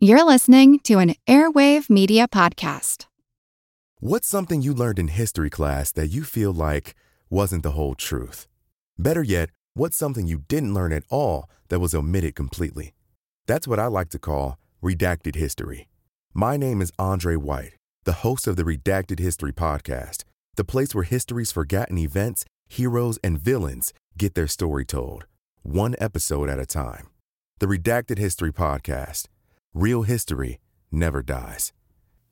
You're listening to an Airwave Media Podcast. What's something you learned in history class that you feel like wasn't the whole truth? Better yet, what's something you didn't learn at all that was omitted completely? That's what I like to call redacted history. My name is Andre White, the host of the Redacted History Podcast, the place where history's forgotten events, heroes, and villains get their story told, one episode at a time. The Redacted History Podcast Real history never dies.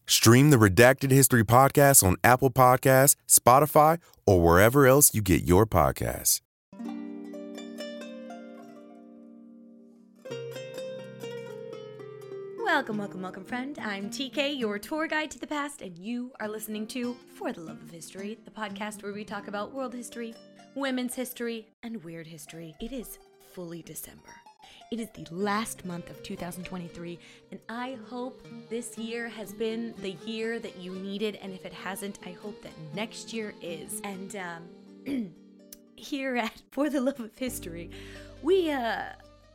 Stream the Redacted History podcast on Apple Podcasts, Spotify, or wherever else you get your podcasts. Welcome, welcome, welcome, friend. I'm TK, your tour guide to the past, and you are listening to For the Love of History, the podcast where we talk about world history, women's history, and weird history. It is fully December. It is the last month of 2023, and I hope this year has been the year that you needed. And if it hasn't, I hope that next year is. And um, here at For the Love of History, we uh,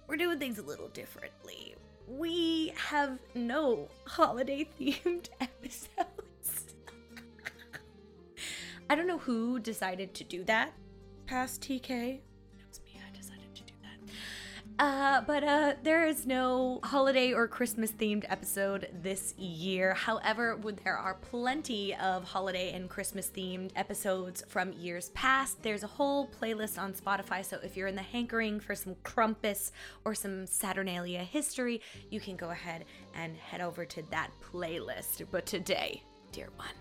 we're doing things a little differently. We have no holiday themed episodes. I don't know who decided to do that past TK. Uh, but uh, there is no holiday or Christmas themed episode this year. However, there are plenty of holiday and Christmas themed episodes from years past. There's a whole playlist on Spotify, so if you're in the hankering for some Krampus or some Saturnalia history, you can go ahead and head over to that playlist. But today, dear one,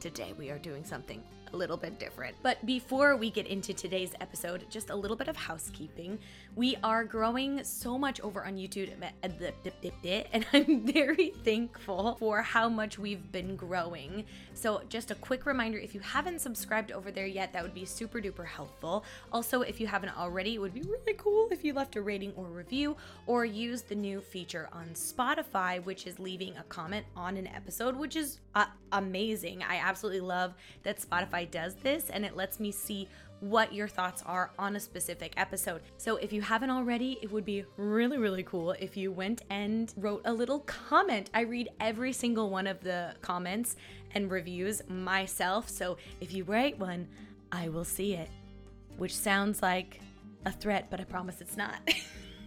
today we are doing something a little bit different. But before we get into today's episode, just a little bit of housekeeping. We are growing so much over on YouTube, and I'm very thankful for how much we've been growing. So, just a quick reminder if you haven't subscribed over there yet, that would be super duper helpful. Also, if you haven't already, it would be really cool if you left a rating or review or use the new feature on Spotify, which is leaving a comment on an episode, which is uh, amazing. I absolutely love that Spotify Spotify does this and it lets me see what your thoughts are on a specific episode. So if you haven't already, it would be really, really cool if you went and wrote a little comment. I read every single one of the comments and reviews myself. So if you write one, I will see it, which sounds like a threat, but I promise it's not.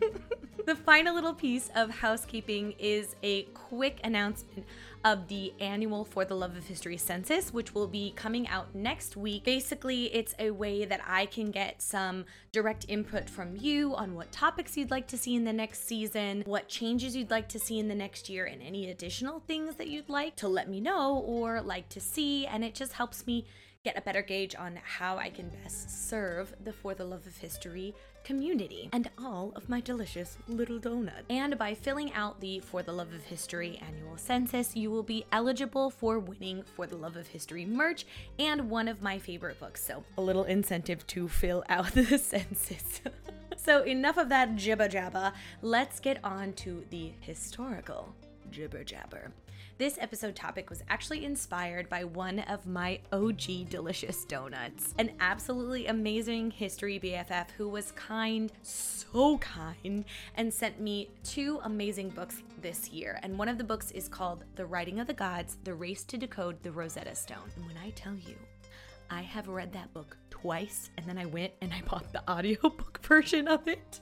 the final little piece of housekeeping is a quick announcement of the annual For the Love of History census, which will be coming out next week. Basically, it's a way that I can get some direct input from you on what topics you'd like to see in the next season, what changes you'd like to see in the next year, and any additional things that you'd like to let me know or like to see. And it just helps me get a better gauge on how I can best serve the For the Love of History community and all of my delicious little donuts. And by filling out the For the Love of History annual census, you will be eligible for winning For the Love of History merch and one of my favorite books. So, a little incentive to fill out the census. so, enough of that jibba jabba. Let's get on to the historical jibber jabber. This episode topic was actually inspired by one of my OG delicious donuts, an absolutely amazing history BFF who was kind, so kind, and sent me two amazing books this year. And one of the books is called The Writing of the Gods The Race to Decode the Rosetta Stone. And when I tell you, I have read that book twice, and then I went and I bought the audiobook version of it.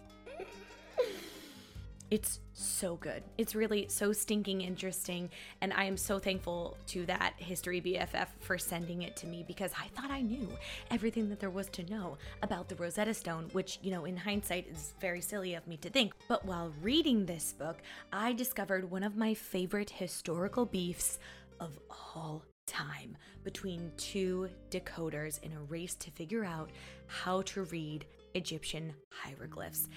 It's so good. It's really so stinking interesting. And I am so thankful to that History BFF for sending it to me because I thought I knew everything that there was to know about the Rosetta Stone, which, you know, in hindsight is very silly of me to think. But while reading this book, I discovered one of my favorite historical beefs of all time between two decoders in a race to figure out how to read Egyptian hieroglyphs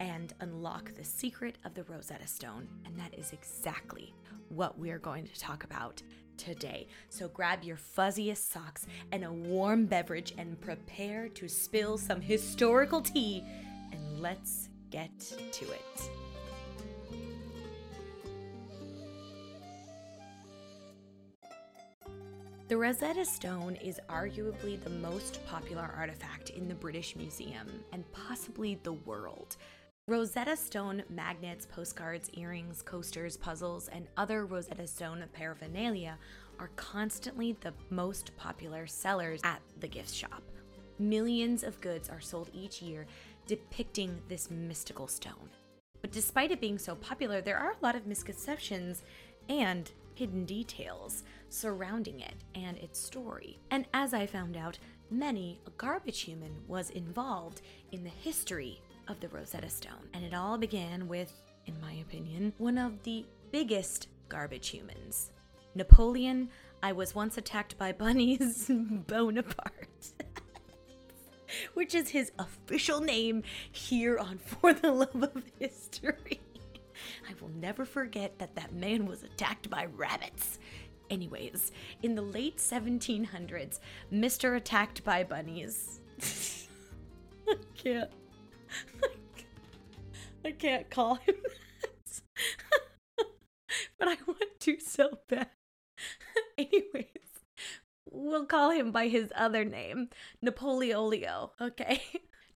and unlock the secret of the Rosetta Stone. And that is exactly what we're going to talk about today. So grab your fuzziest socks and a warm beverage and prepare to spill some historical tea. And let's get to it. The Rosetta Stone is arguably the most popular artifact in the British Museum and possibly the world. Rosetta Stone magnets, postcards, earrings, coasters, puzzles, and other Rosetta Stone paraphernalia are constantly the most popular sellers at the gift shop. Millions of goods are sold each year depicting this mystical stone. But despite it being so popular, there are a lot of misconceptions and hidden details surrounding it and its story. And as I found out, many a garbage human was involved in the history of the Rosetta Stone. And it all began with, in my opinion, one of the biggest garbage humans. Napoleon, I was once attacked by bunnies, Bonaparte. Which is his official name here on For the Love of History. I will never forget that that man was attacked by rabbits. Anyways, in the late 1700s, Mr. Attacked by Bunnies. I can't. I can't call him that. but I want to so bad. Anyways, we'll call him by his other name, Napoleolio, okay?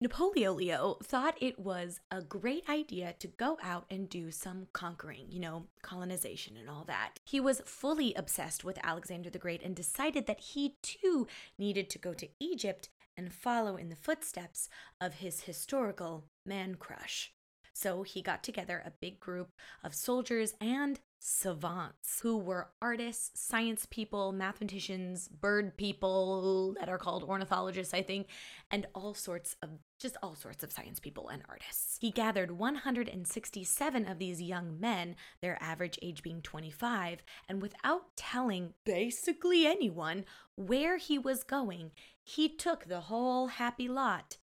Napoleolio thought it was a great idea to go out and do some conquering, you know, colonization and all that. He was fully obsessed with Alexander the Great and decided that he too needed to go to Egypt and follow in the footsteps of his historical man crush. So he got together a big group of soldiers and savants who were artists, science people, mathematicians, bird people that are called ornithologists, I think, and all sorts of just all sorts of science people and artists. He gathered 167 of these young men, their average age being 25, and without telling basically anyone where he was going, he took the whole happy lot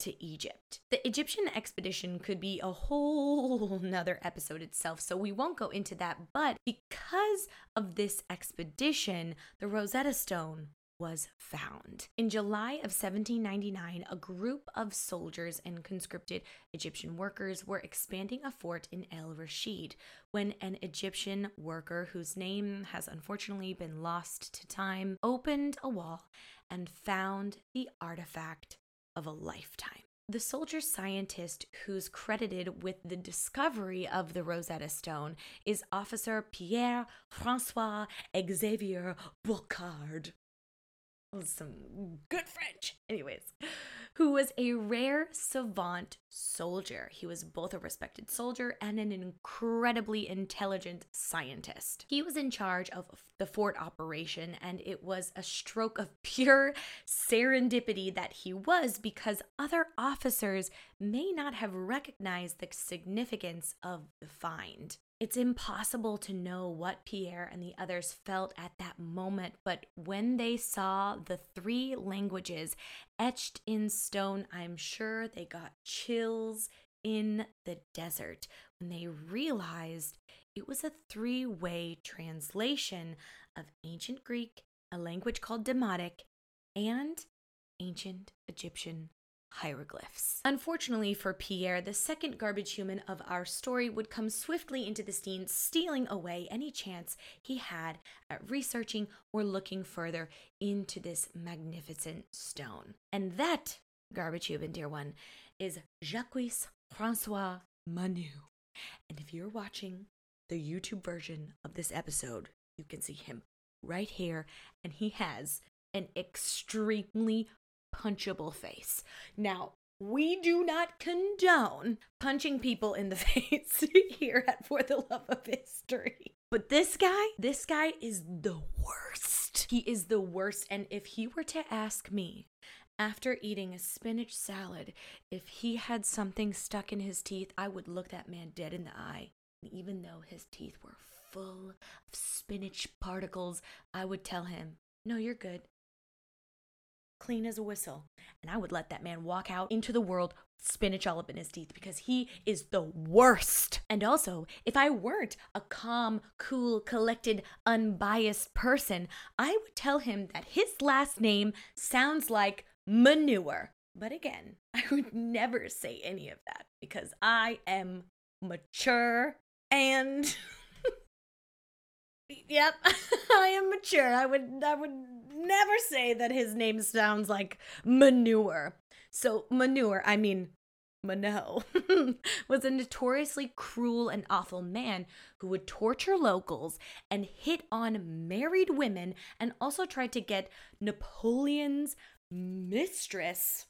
to Egypt. The Egyptian expedition could be a whole nother episode itself, so we won't go into that. But because of this expedition, the Rosetta Stone was found. In July of 1799, a group of soldiers and conscripted Egyptian workers were expanding a fort in El Rashid when an Egyptian worker, whose name has unfortunately been lost to time, opened a wall and found the artifact of a lifetime. The soldier scientist who's credited with the discovery of the Rosetta Stone is Officer Pierre Francois Xavier Bouchard some good French. Anyways, who was a rare savant soldier. He was both a respected soldier and an incredibly intelligent scientist. He was in charge of the fort operation, and it was a stroke of pure serendipity that he was because other officers may not have recognized the significance of the find. It's impossible to know what Pierre and the others felt at that moment, but when they saw the three languages etched in stone, I'm sure they got chills in the desert when they realized it was a three way translation of ancient Greek, a language called Demotic, and ancient Egyptian hieroglyphs. Unfortunately for Pierre, the second garbage human of our story would come swiftly into the scene, stealing away any chance he had at researching or looking further into this magnificent stone. And that garbage human, dear one, is Jacques Francois Menou. And if you're watching the YouTube version of this episode, you can see him right here, and he has an extremely punchable face. Now, we do not condone punching people in the face here at For the Love of History. But this guy, this guy is the worst. He is the worst. And if he were to ask me, after eating a spinach salad, if he had something stuck in his teeth, I would look that man dead in the eye. And even though his teeth were full of spinach particles, I would tell him, No, you're good clean as a whistle. And I would let that man walk out into the world spinach all up in his teeth because he is the worst. And also, if I weren't a calm, cool, collected, unbiased person, I would tell him that his last name sounds like manure. But again, I would never say any of that because I am mature and Yep, I am mature. I would I would never say that his name sounds like manure. So manure, I mean Menou was a notoriously cruel and awful man who would torture locals and hit on married women and also tried to get Napoleon's mistress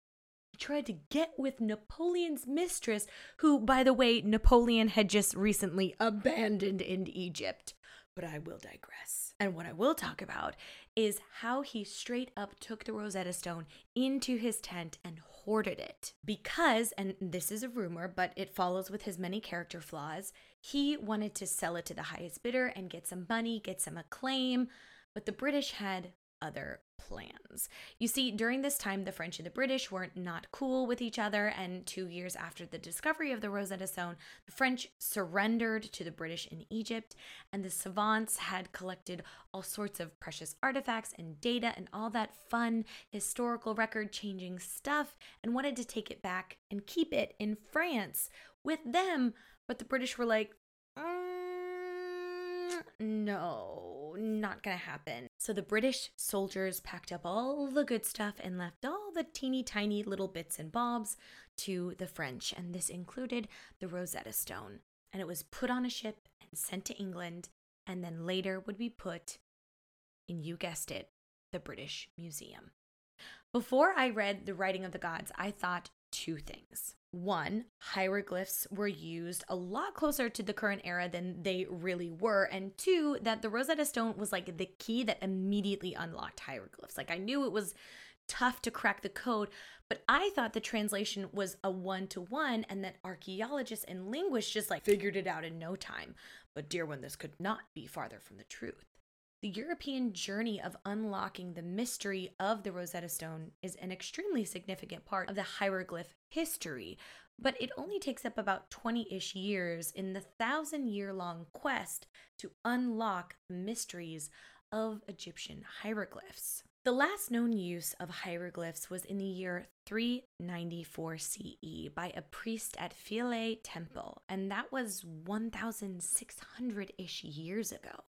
He tried to get with Napoleon's mistress, who, by the way, Napoleon had just recently abandoned in Egypt. But I will digress. And what I will talk about is how he straight up took the Rosetta Stone into his tent and hoarded it. Because, and this is a rumor, but it follows with his many character flaws, he wanted to sell it to the highest bidder and get some money, get some acclaim. But the British had other plans. You see, during this time, the French and the British weren't not cool with each other, and two years after the discovery of the Rosetta Stone, the French surrendered to the British in Egypt, and the savants had collected all sorts of precious artifacts and data and all that fun historical record changing stuff and wanted to take it back and keep it in France with them. But the British were like, mm, no, not gonna happen. So the British soldiers packed up all the good stuff and left all the teeny tiny little bits and bobs to the French, and this included the Rosetta Stone. And it was put on a ship and sent to England, and then later would be put in, you guessed it, the British Museum. Before I read The Writing of the Gods, I thought two things. One, hieroglyphs were used a lot closer to the current era than they really were. And two, that the Rosetta Stone was like the key that immediately unlocked hieroglyphs. Like I knew it was tough to crack the code, but I thought the translation was a one to one and that archaeologists and linguists just like figured it out in no time. But dear one, this could not be farther from the truth. The European journey of unlocking the mystery of the Rosetta Stone is an extremely significant part of the hieroglyph history, but it only takes up about 20 ish years in the thousand year long quest to unlock the mysteries of Egyptian hieroglyphs. The last known use of hieroglyphs was in the year 394 CE by a priest at Philae Temple, and that was 1,600 ish years ago.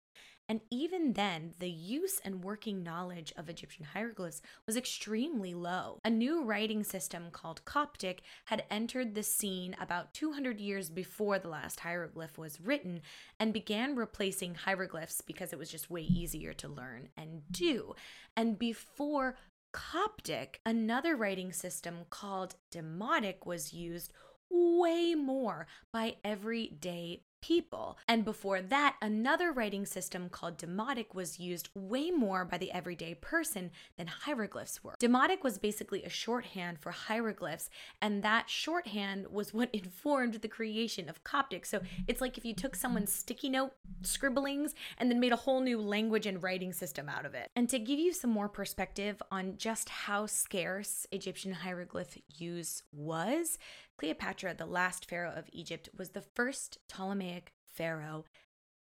And even then, the use and working knowledge of Egyptian hieroglyphs was extremely low. A new writing system called Coptic had entered the scene about 200 years before the last hieroglyph was written and began replacing hieroglyphs because it was just way easier to learn and do. And before Coptic, another writing system called Demotic was used way more by everyday people. And before that, another writing system called Demotic was used way more by the everyday person than hieroglyphs were. Demotic was basically a shorthand for hieroglyphs, and that shorthand was what informed the creation of Coptic. So it's like if you took someone's sticky note scribblings and then made a whole new language and writing system out of it. And to give you some more perspective on just how scarce Egyptian hieroglyph use was, Cleopatra, the last pharaoh of Egypt, was the first Ptolemaic pharaoh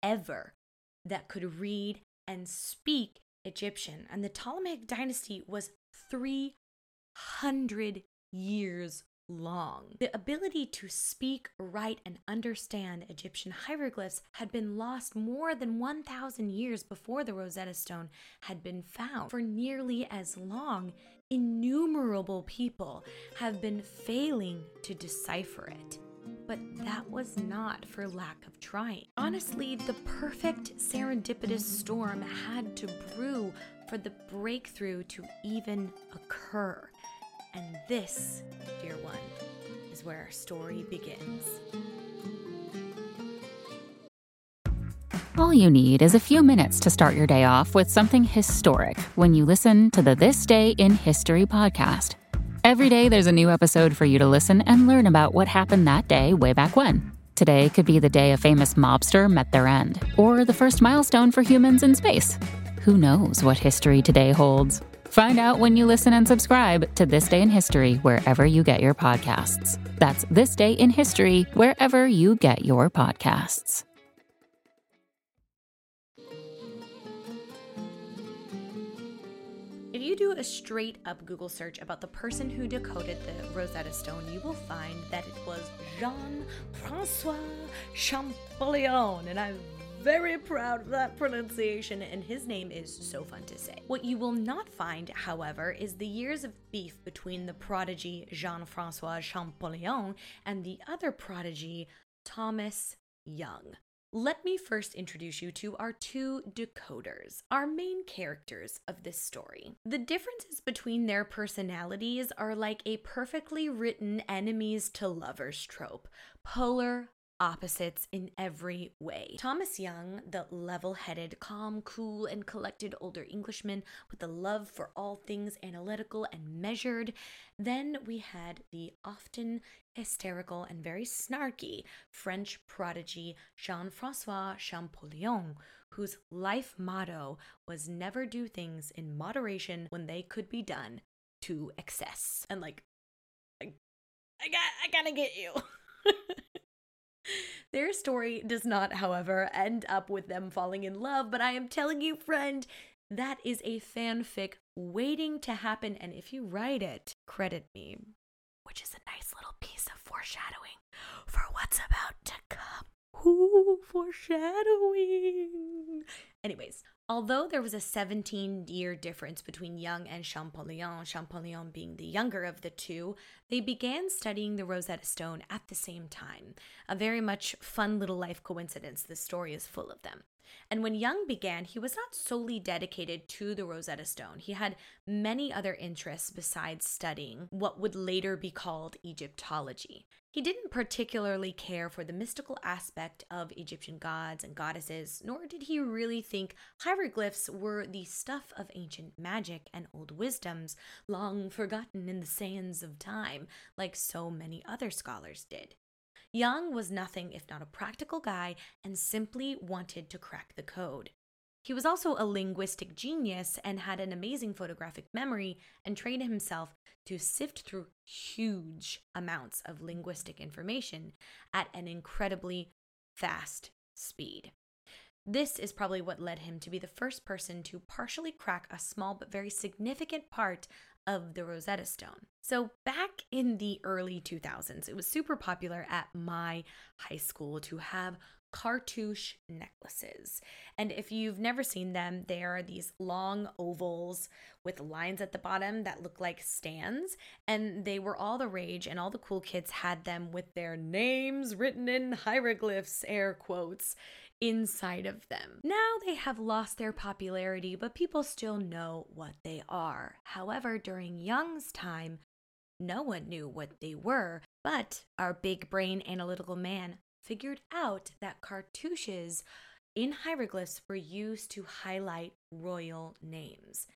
ever that could read and speak Egyptian. And the Ptolemaic dynasty was 300 years long. The ability to speak, write, and understand Egyptian hieroglyphs had been lost more than 1,000 years before the Rosetta Stone had been found. For nearly as long, innumerable people have been failing to decipher it. But that was not for lack of trying. Honestly, the perfect serendipitous storm had to brew for the breakthrough to even occur. And this, dear one, is where our story begins. All you need is a few minutes to start your day off with something historic when you listen to the This Day in History podcast. Every day, there's a new episode for you to listen and learn about what happened that day way back when. Today could be the day a famous mobster met their end, or the first milestone for humans in space. Who knows what history today holds? Find out when you listen and subscribe to This Day in History wherever you get your podcasts. That's This Day in History wherever you get your podcasts. You do a straight up Google search about the person who decoded the Rosetta Stone, you will find that it was Jean Francois Champollion. And I'm very proud of that pronunciation, and his name is so fun to say. What you will not find, however, is the years of beef between the prodigy Jean Francois Champollion and the other prodigy, Thomas Young. Let me first introduce you to our two decoders, our main characters of this story. The differences between their personalities are like a perfectly written enemies to lovers trope, polar opposites in every way. Thomas Young, the level headed, calm, cool, and collected older Englishman with a love for all things analytical and measured. Then we had the often hysterical and very snarky French prodigy Jean Francois Champollion, whose life motto was never do things in moderation when they could be done to excess. And like, I, I got, I gotta get you. Their story does not, however, end up with them falling in love, but I am telling you, friend, that is a fanfic waiting to happen. And if you write it, credit me, which is a piece of foreshadowing for what's about to come. Ooh, foreshadowing. Anyways, although there was a 17 year difference between Young and Champollion, Champollion being the younger of the two, they began studying the Rosetta Stone at the same time. A very much fun little life coincidence. The story is full of them. And when Young began, he was not solely dedicated to the Rosetta Stone. He had many other interests besides studying what would later be called Egyptology. He didn't particularly care for the mystical aspect of Egyptian gods and goddesses, nor did he really think hieroglyphs were the stuff of ancient magic and old wisdoms, long forgotten in the sands of time, like so many other scholars did. Young was nothing if not a practical guy and simply wanted to crack the code. He was also a linguistic genius and had an amazing photographic memory and trained himself to sift through huge amounts of linguistic information at an incredibly fast speed. This is probably what led him to be the first person to partially crack a small but very significant part of the Rosetta Stone. So, back in the early 2000s, it was super popular at my high school to have cartouche necklaces. And if you've never seen them, they are these long ovals with lines at the bottom that look like stands. And they were all the rage, and all the cool kids had them with their names written in hieroglyphs, air quotes inside of them. Now they have lost their popularity, but people still know what they are. However, during Young's time, no one knew what they were, but our big brain analytical man figured out that cartouches in hieroglyphs were used to highlight royal names.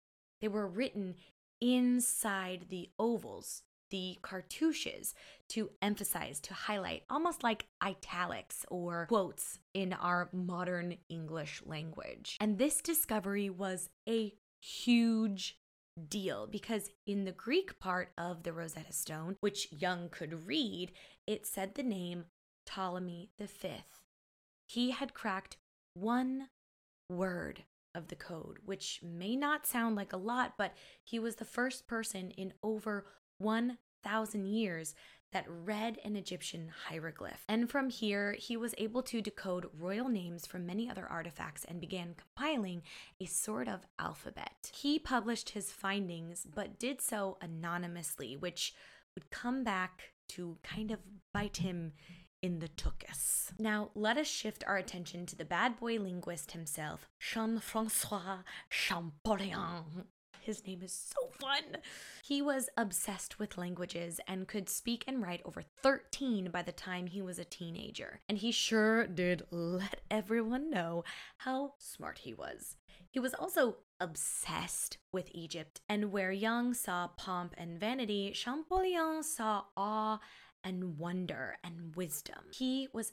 They were written inside the ovals the cartouches to emphasize, to highlight, almost like italics or quotes in our modern English language. And this discovery was a huge deal because in the Greek part of the Rosetta Stone, which Young could read, it said the name Ptolemy V. He had cracked one word of the code, which may not sound like a lot, but he was the first person in over 1,000 years that read an Egyptian hieroglyph. And from here, he was able to decode royal names from many other artifacts and began compiling a sort of alphabet. He published his findings, but did so anonymously, which would come back to kind of bite him in the tuchus. Now, let us shift our attention to the bad boy linguist himself, Jean Francois Champollion. His name is so fun. He was obsessed with languages and could speak and write over 13 by the time he was a teenager. And he sure did let everyone know how smart he was. He was also obsessed with Egypt, and where Young saw pomp and vanity, Champollion saw awe and wonder and wisdom. He was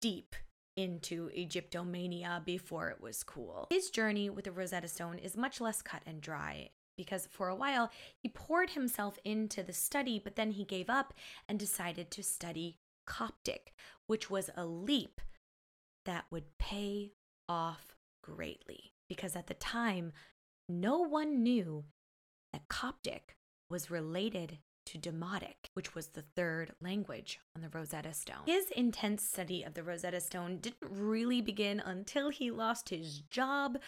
deep into Egyptomania before it was cool. His journey with the Rosetta Stone is much less cut and dry because for a while he poured himself into the study, but then he gave up and decided to study Coptic, which was a leap that would pay off greatly because at the time, no one knew that Coptic was related to Demotic, which was the third language on the Rosetta Stone. His intense study of the Rosetta Stone didn't really begin until he lost his job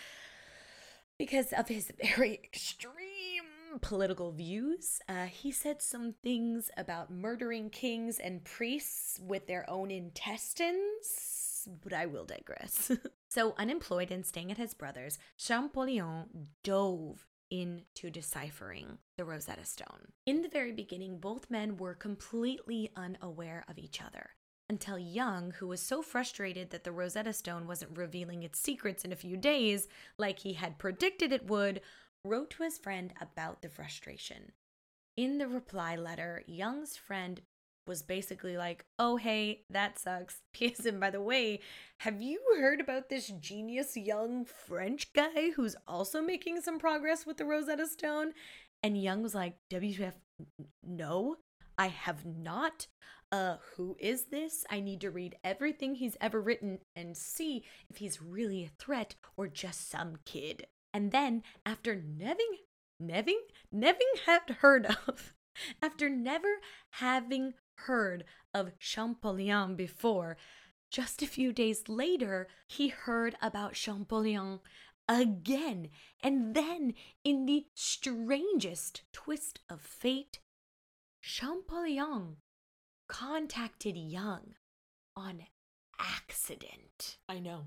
because of his very extreme political views. Uh, he said some things about murdering kings and priests with their own intestines, but I will digress. so, unemployed and staying at his brother's, Champollion dove into deciphering the Rosetta Stone. In the very beginning, both men were completely unaware of each other until Young, who was so frustrated that the Rosetta Stone wasn't revealing its secrets in a few days, like he had predicted it would, wrote to his friend about the frustration. In the reply letter, Young's friend was basically like, oh, hey, that sucks. P.S. And by the way, have you heard about this genius young French guy who's also making some progress with the Rosetta Stone? And Young was like, WTF, no, I have not. Uh, who is this? I need to read everything he's ever written and see if he's really a threat or just some kid. And then, after Neving, Neving, Neving had heard of, after never having heard of Champollion before, just a few days later, he heard about Champollion again. And then, in the strangest twist of fate, Champollion contacted Young on accident. I know.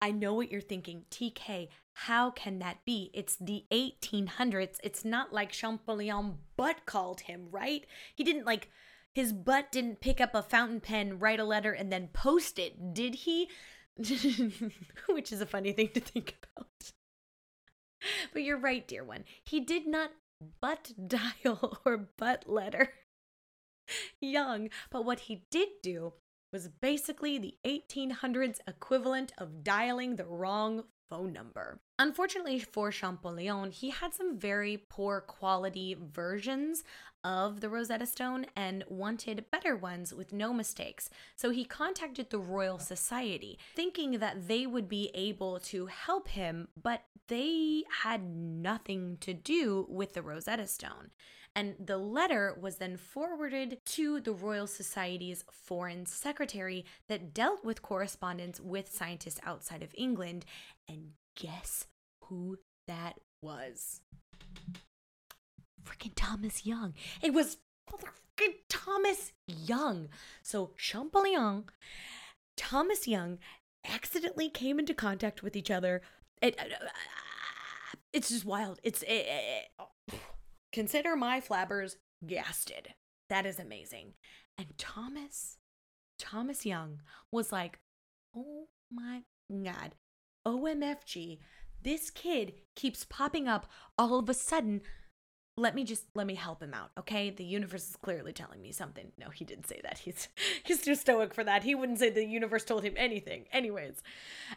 I know what you're thinking. TK, how can that be? It's the 1800s. It's not like Champollion butt called him, right? He didn't like his butt didn't pick up a fountain pen, write a letter, and then post it, did he? Which is a funny thing to think about. But you're right, dear one. He did not butt dial or butt letter young. But what he did do was basically the 1800s equivalent of dialing the wrong phone number. Unfortunately for Champollion, he had some very poor quality versions of the Rosetta Stone and wanted better ones with no mistakes. So he contacted the Royal Society, thinking that they would be able to help him, but they had nothing to do with the Rosetta Stone. And the letter was then forwarded to the Royal Society's Foreign Secretary that dealt with correspondence with scientists outside of England. And guess who that was? Freaking Thomas Young. It was freaking Thomas Young. So Champollion, Thomas Young accidentally came into contact with each other. It, uh, uh it's just wild. It's it, it, Consider my flabbers gasted. That is amazing. And Thomas, Thomas Young was like, oh my God, OMFG, this kid keeps popping up all of a sudden. Let me just let me help him out, okay? The universe is clearly telling me something. No, he didn't say that. He's he's too stoic for that. He wouldn't say the universe told him anything. Anyways,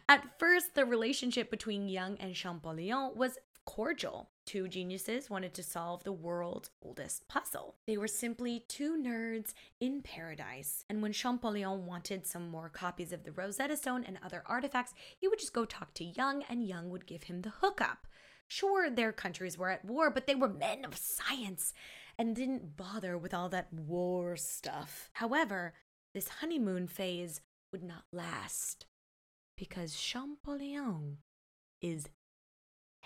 at first the relationship between Young and Champollion was cordial. Two geniuses wanted to solve the world's oldest puzzle. They were simply two nerds in paradise. And when Champollion wanted some more copies of the Rosetta Stone and other artifacts, he would just go talk to Young, and Young would give him the hookup. Sure, their countries were at war, but they were men of science and didn't bother with all that war stuff. However, this honeymoon phase would not last because Champollion is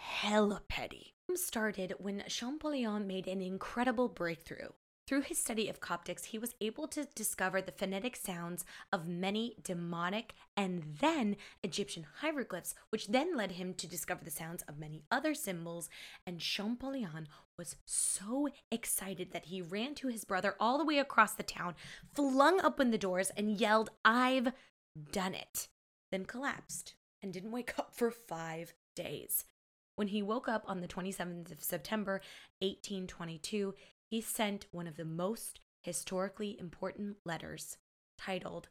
hella petty. Started when Champollion made an incredible breakthrough. Through his study of Coptics, he was able to discover the phonetic sounds of many Demotic and then Egyptian hieroglyphs, which then led him to discover the sounds of many other symbols. And Champollion was so excited that he ran to his brother all the way across the town, flung open the doors, and yelled, I've done it. Then collapsed and didn't wake up for five days. When he woke up on the 27th of September, 1822, he sent one of the most historically important letters titled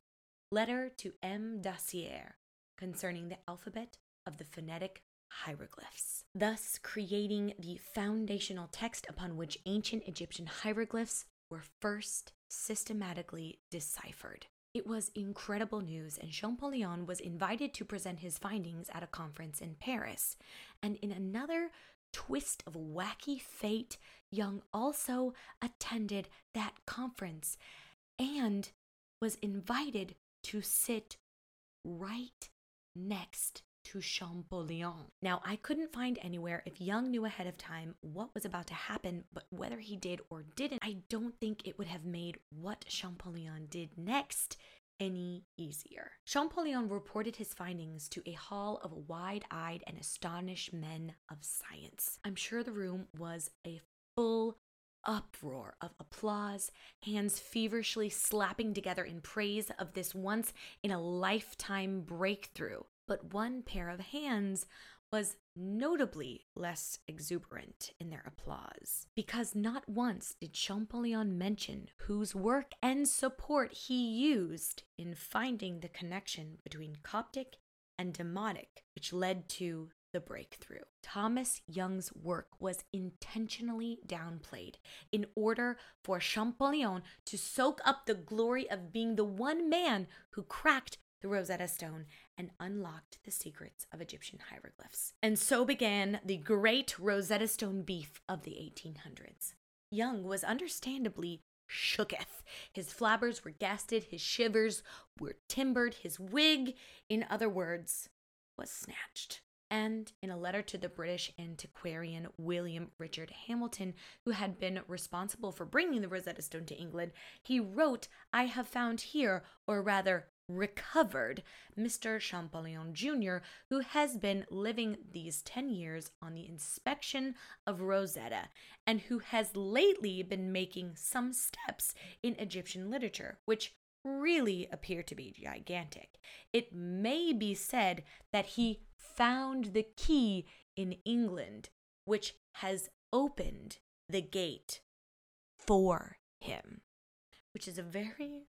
Letter to M. Dacier concerning the alphabet of the phonetic hieroglyphs, thus creating the foundational text upon which ancient Egyptian hieroglyphs were first systematically deciphered. It was incredible news, and Champollion was invited to present his findings at a conference in Paris. And in another twist of wacky fate, Young also attended that conference and was invited to sit right next to Champollion. Now, I couldn't find anywhere if Young knew ahead of time what was about to happen, but whether he did or didn't, I don't think it would have made what Champollion did next any easier. Champollion reported his findings to a hall of wide eyed and astonished men of science. I'm sure the room was a full uproar of applause, hands feverishly slapping together in praise of this once in a lifetime breakthrough. But one pair of hands was notably less exuberant in their applause, because not once did Champollion mention whose work and support he used in finding the connection between Coptic and Demotic, which led to the breakthrough. Thomas Young's work was intentionally downplayed in order for Champollion to soak up the glory of being the one man who cracked the Rosetta Stone and unlocked the secrets of Egyptian hieroglyphs. And so began the great Rosetta Stone beef of the 1800s. Young was understandably shooketh. His flabbers were gasted, his shivers were timbered, his wig, in other words, was snatched. And in a letter to the British antiquarian William Richard Hamilton, who had been responsible for bringing the Rosetta Stone to England, he wrote, I have found here, or rather recovered, Mr. Champollion Jr., who has been living these 10 years on the inspection of Rosetta and who has lately been making some steps in Egyptian literature, which really appear to be gigantic. It may be said that he found the key in England, which has opened the gate for him, which is a very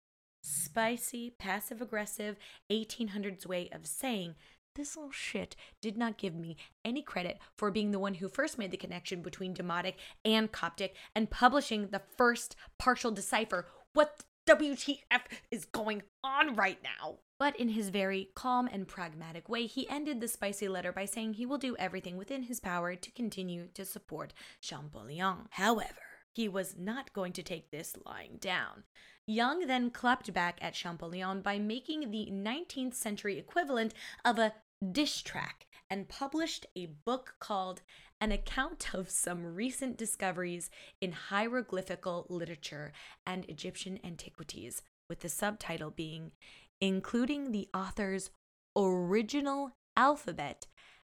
spicy, passive aggressive 1800s way of saying this little shit did not give me any credit for being the one who first made the connection between Demotic and Coptic and publishing the first partial decipher. What WTF is going on right now? But in his very calm and pragmatic way, he ended the spicy letter by saying he will do everything within his power to continue to support Champollion. However, he was not going to take this lying down. Young then clapped back at Champollion by making the 19th century equivalent of a dish track and published a book called An Account of Some Recent Discoveries in Hieroglyphical Literature and Egyptian Antiquities, with the subtitle being including the author's original alphabet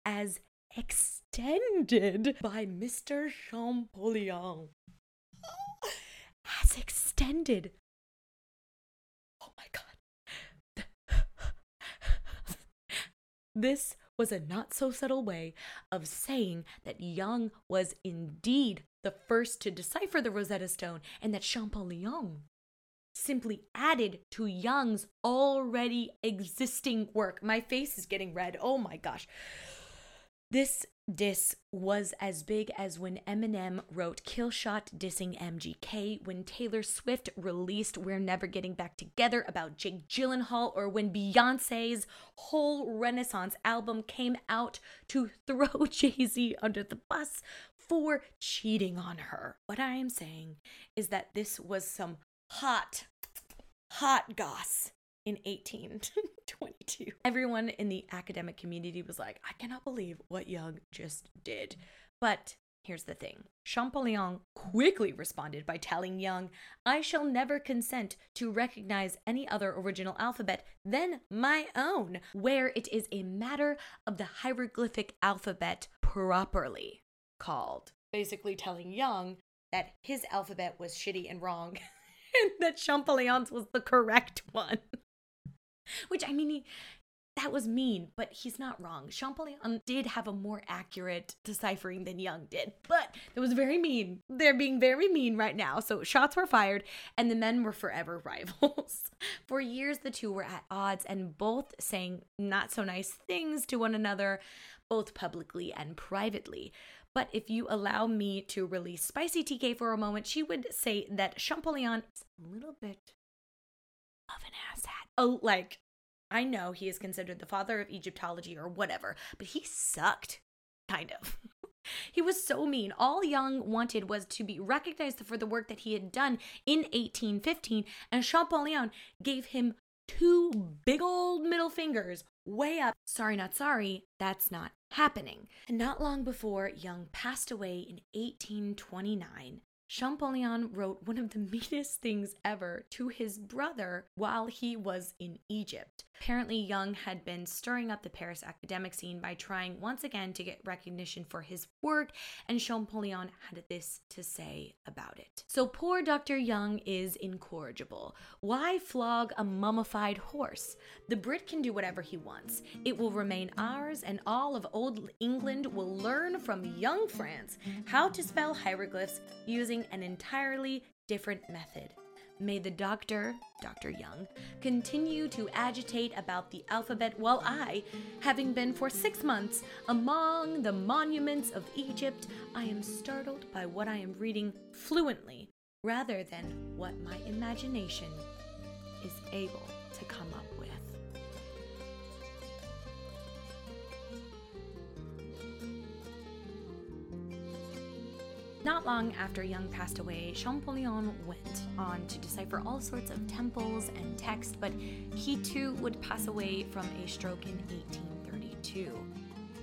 as extended by Mr. Champollion. As extended. Oh my god. This was a not so subtle way of saying that Young was indeed the first to decipher the Rosetta Stone and that Champollion simply added to Young's already existing work. My face is getting red. Oh my gosh. This diss was as big as when Eminem wrote Killshot dissing MGK, when Taylor Swift released We're Never Getting Back Together about Jake Gyllenhaal, or when Beyonce's whole Renaissance album came out to throw Jay Z under the bus for cheating on her. What I am saying is that this was some hot, hot goss in 1822. Everyone in the academic community was like, I cannot believe what Young just did. But here's the thing Champollion quickly responded by telling Young, I shall never consent to recognize any other original alphabet than my own, where it is a matter of the hieroglyphic alphabet properly called. Basically telling Young that his alphabet was shitty and wrong. and that Champollion's was the correct one. Which I mean, he, that was mean, but he's not wrong. Champollion did have a more accurate deciphering than Young did, but it was very mean. They're being very mean right now. So shots were fired, and the men were forever rivals. For years, the two were at odds and both saying not so nice things to one another, both publicly and privately. But if you allow me to release Spicy TK for a moment, she would say that Champollion is a little bit of an asshat. Oh, like, I know he is considered the father of Egyptology or whatever, but he sucked, kind of. He was so mean. All Young wanted was to be recognized for the work that he had done in 1815, and Champollion gave him two big old middle fingers way up. Sorry, not sorry, that's not happening. And not long before Young passed away in 1829, Champollion wrote one of the meanest things ever to his brother while he was in Egypt. Apparently, Young had been stirring up the Paris academic scene by trying once again to get recognition for his work, and Champollion had this to say about it. So, poor Dr. Young is incorrigible. Why flog a mummified horse? The Brit can do whatever he wants. It will remain ours, and all of old England will learn from young France how to spell hieroglyphs using an entirely different method. May the doctor, Dr. Young, continue to agitate about the alphabet while I, having been for six months among the monuments of Egypt, I am startled by what I am reading fluently rather than what my imagination is able to come up with. Not long after Young passed away, Champollion went on to decipher all sorts of temples and texts, but he too would pass away from a stroke in 1832.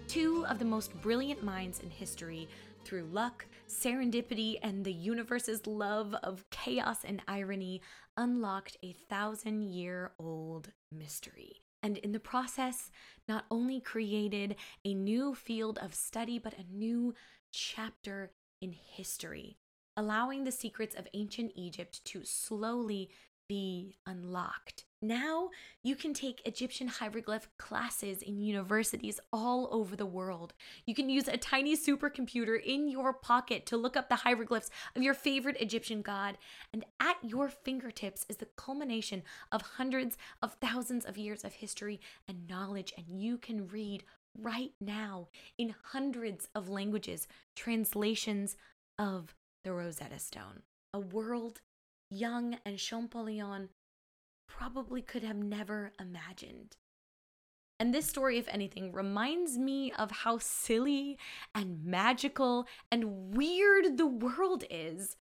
Two of the most brilliant minds in history, through luck, serendipity, and the universe's love of chaos and irony, unlocked a thousand year old mystery. And in the process, not only created a new field of study, but a new chapter in history, allowing the secrets of ancient Egypt to slowly be unlocked. Now you can take Egyptian hieroglyph classes in universities all over the world. You can use a tiny supercomputer in your pocket to look up the hieroglyphs of your favorite Egyptian god. And at your fingertips is the culmination of hundreds of thousands of years of history and knowledge. And you can read right now in hundreds of languages translations of the Rosetta Stone. A world Young and Champollion probably could have never imagined. And this story, if anything, reminds me of how silly and magical and weird the world is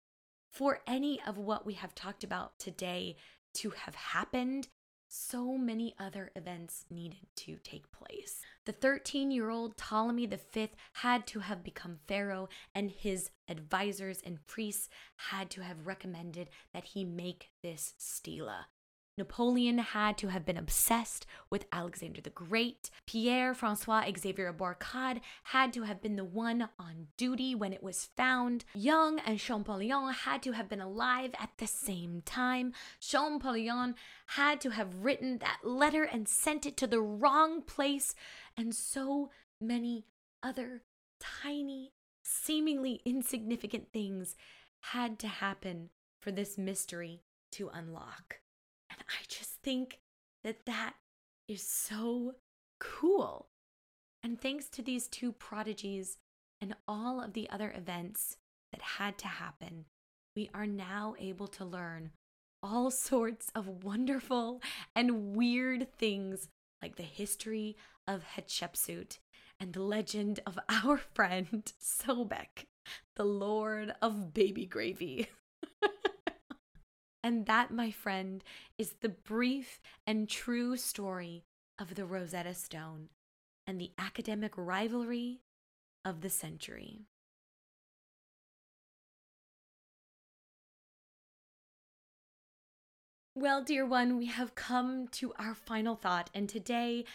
for any of what we have talked about today to have happened so many other events needed to take place. The 13 year old Ptolemy V had to have become pharaoh, and his advisors and priests had to have recommended that he make this stela. Napoleon had to have been obsessed with Alexander the Great. Pierre Francois Xavier Bouchard had to have been the one on duty when it was found. Young and Champollion had to have been alive at the same time. Champollion had to have written that letter and sent it to the wrong place. And so many other tiny, seemingly insignificant things had to happen for this mystery to unlock. I just think that that is so cool. And thanks to these two prodigies and all of the other events that had to happen, we are now able to learn all sorts of wonderful and weird things like the history of Hatshepsut and the legend of our friend Sobek, the Lord of Baby Gravy. And that, my friend, is the brief and true story of the Rosetta Stone and the academic rivalry of the century. Well, dear one, we have come to our final thought, and today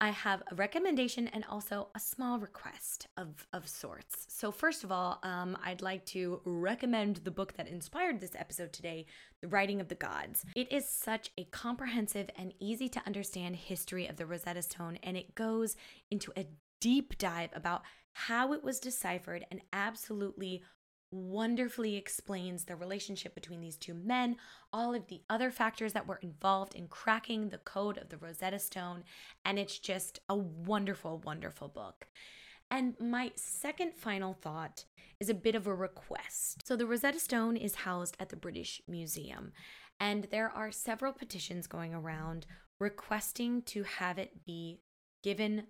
I have a recommendation and also a small request of, of sorts. So, first of all, um, I'd like to recommend the book that inspired this episode today, The Writing of the Gods. It is such a comprehensive and easy to understand history of the Rosetta Stone, and it goes into a deep dive about how it was deciphered and absolutely wonderfully explains the relationship between these two men, all of the other factors that were involved in cracking the code of the Rosetta Stone, and it's just a wonderful, wonderful book. And my second final thought is a bit of a request. So, the Rosetta Stone is housed at the British Museum, and there are several petitions going around requesting to have it be given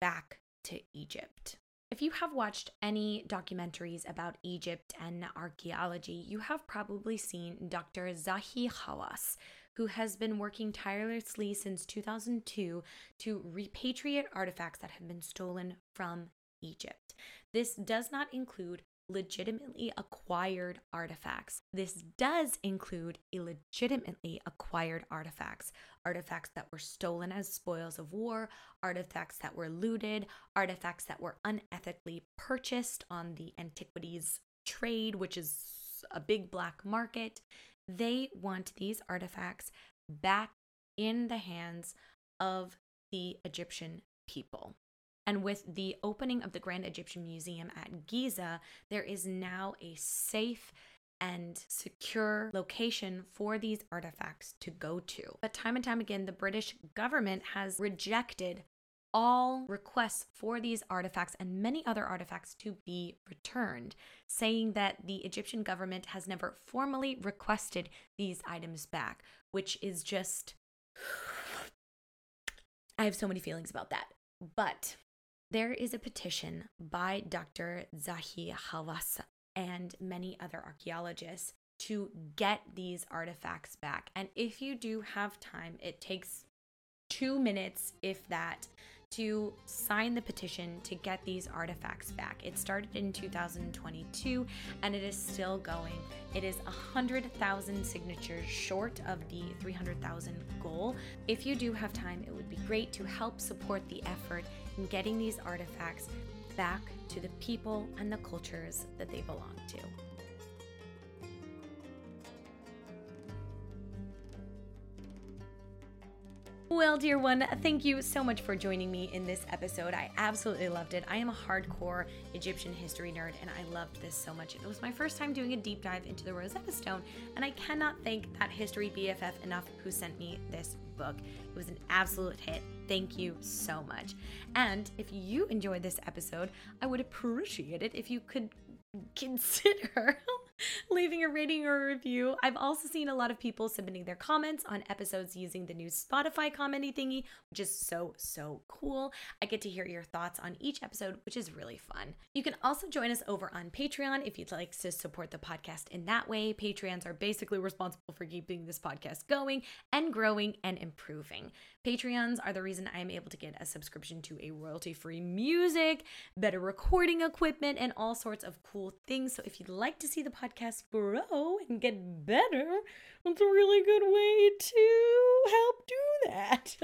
back to Egypt. If you have watched any documentaries about Egypt and archaeology, you have probably seen Dr. Zahi Hawass, who has been working tirelessly since 2002 to repatriate artifacts that have been stolen from Egypt. This does not include legitimately acquired artifacts. This does include illegitimately acquired artifacts, artifacts that were stolen as spoils of war, artifacts that were looted, artifacts that were unethically purchased on the antiquities trade, which is a big black market. They want these artifacts back in the hands of the Egyptian people. And with the opening of the Grand Egyptian Museum at Giza, there is now a safe and secure location for these artifacts to go to. But time and time again, the British government has rejected all requests for these artifacts and many other artifacts to be returned, saying that the Egyptian government has never formally requested these items back, which is just. I have so many feelings about that. But there is a petition by Dr. Zahi Hawass and many other archaeologists to get these artifacts back. And if you do have time, it takes two minutes, if that, to sign the petition to get these artifacts back. It started in 2022 and it is still going. It is 100,000 signatures short of the 300,000 goal. If you do have time, it would be great to help support the effort in getting these artifacts back to the people and the cultures that they belong to. Well, dear one, thank you so much for joining me in this episode. I absolutely loved it. I am a hardcore Egyptian history nerd and I loved this so much. It was my first time doing a deep dive into the Rosetta Stone, and I cannot thank that history BFF enough who sent me this book. It was an absolute hit. Thank you so much. And if you enjoyed this episode, I would appreciate it if you could consider leaving a rating or a review. I've also seen a lot of people submitting their comments on episodes using the new Spotify commenty thingy, which is so, so cool. I get to hear your thoughts on each episode, which is really fun. You can also join us over on Patreon if you'd like to support the podcast in that way. Patreons are basically responsible for keeping this podcast going and growing and improving. Patreons are the reason I am able to get a subscription to a royalty free music, better recording equipment, and all sorts of cool things. So if you'd like to see the podcast grow and get better, that's a really good way to help do that.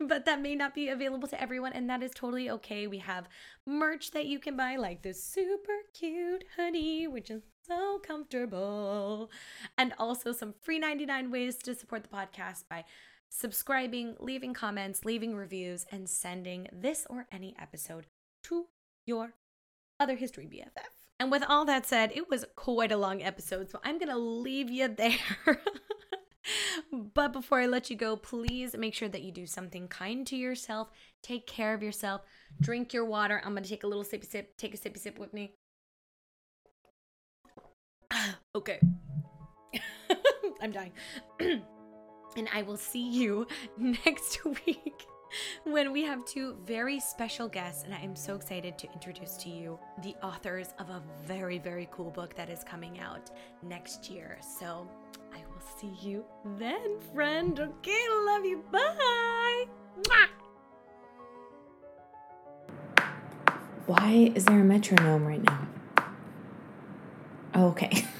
but that may not be available to everyone, and that is totally okay. We have merch that you can buy, like this super cute hoodie, which is so comfortable, and also some free 99 ways to support the podcast by subscribing, leaving comments, leaving reviews, and sending this or any episode to your other history BFF. And with all that said, it was quite a long episode, so I'm gonna leave you there. but before I let you go, please make sure that you do something kind to yourself. Take care of yourself. Drink your water. I'm gonna take a little sippy sip. Take a sippy sip with me. okay. I'm dying. and I will see you next week when we have two very special guests. And I am so excited to introduce to you the authors of a very, very cool book that is coming out next year. So I will see you then, friend. Okay, love you. Bye. Why is there a metronome right now? Oh, okay.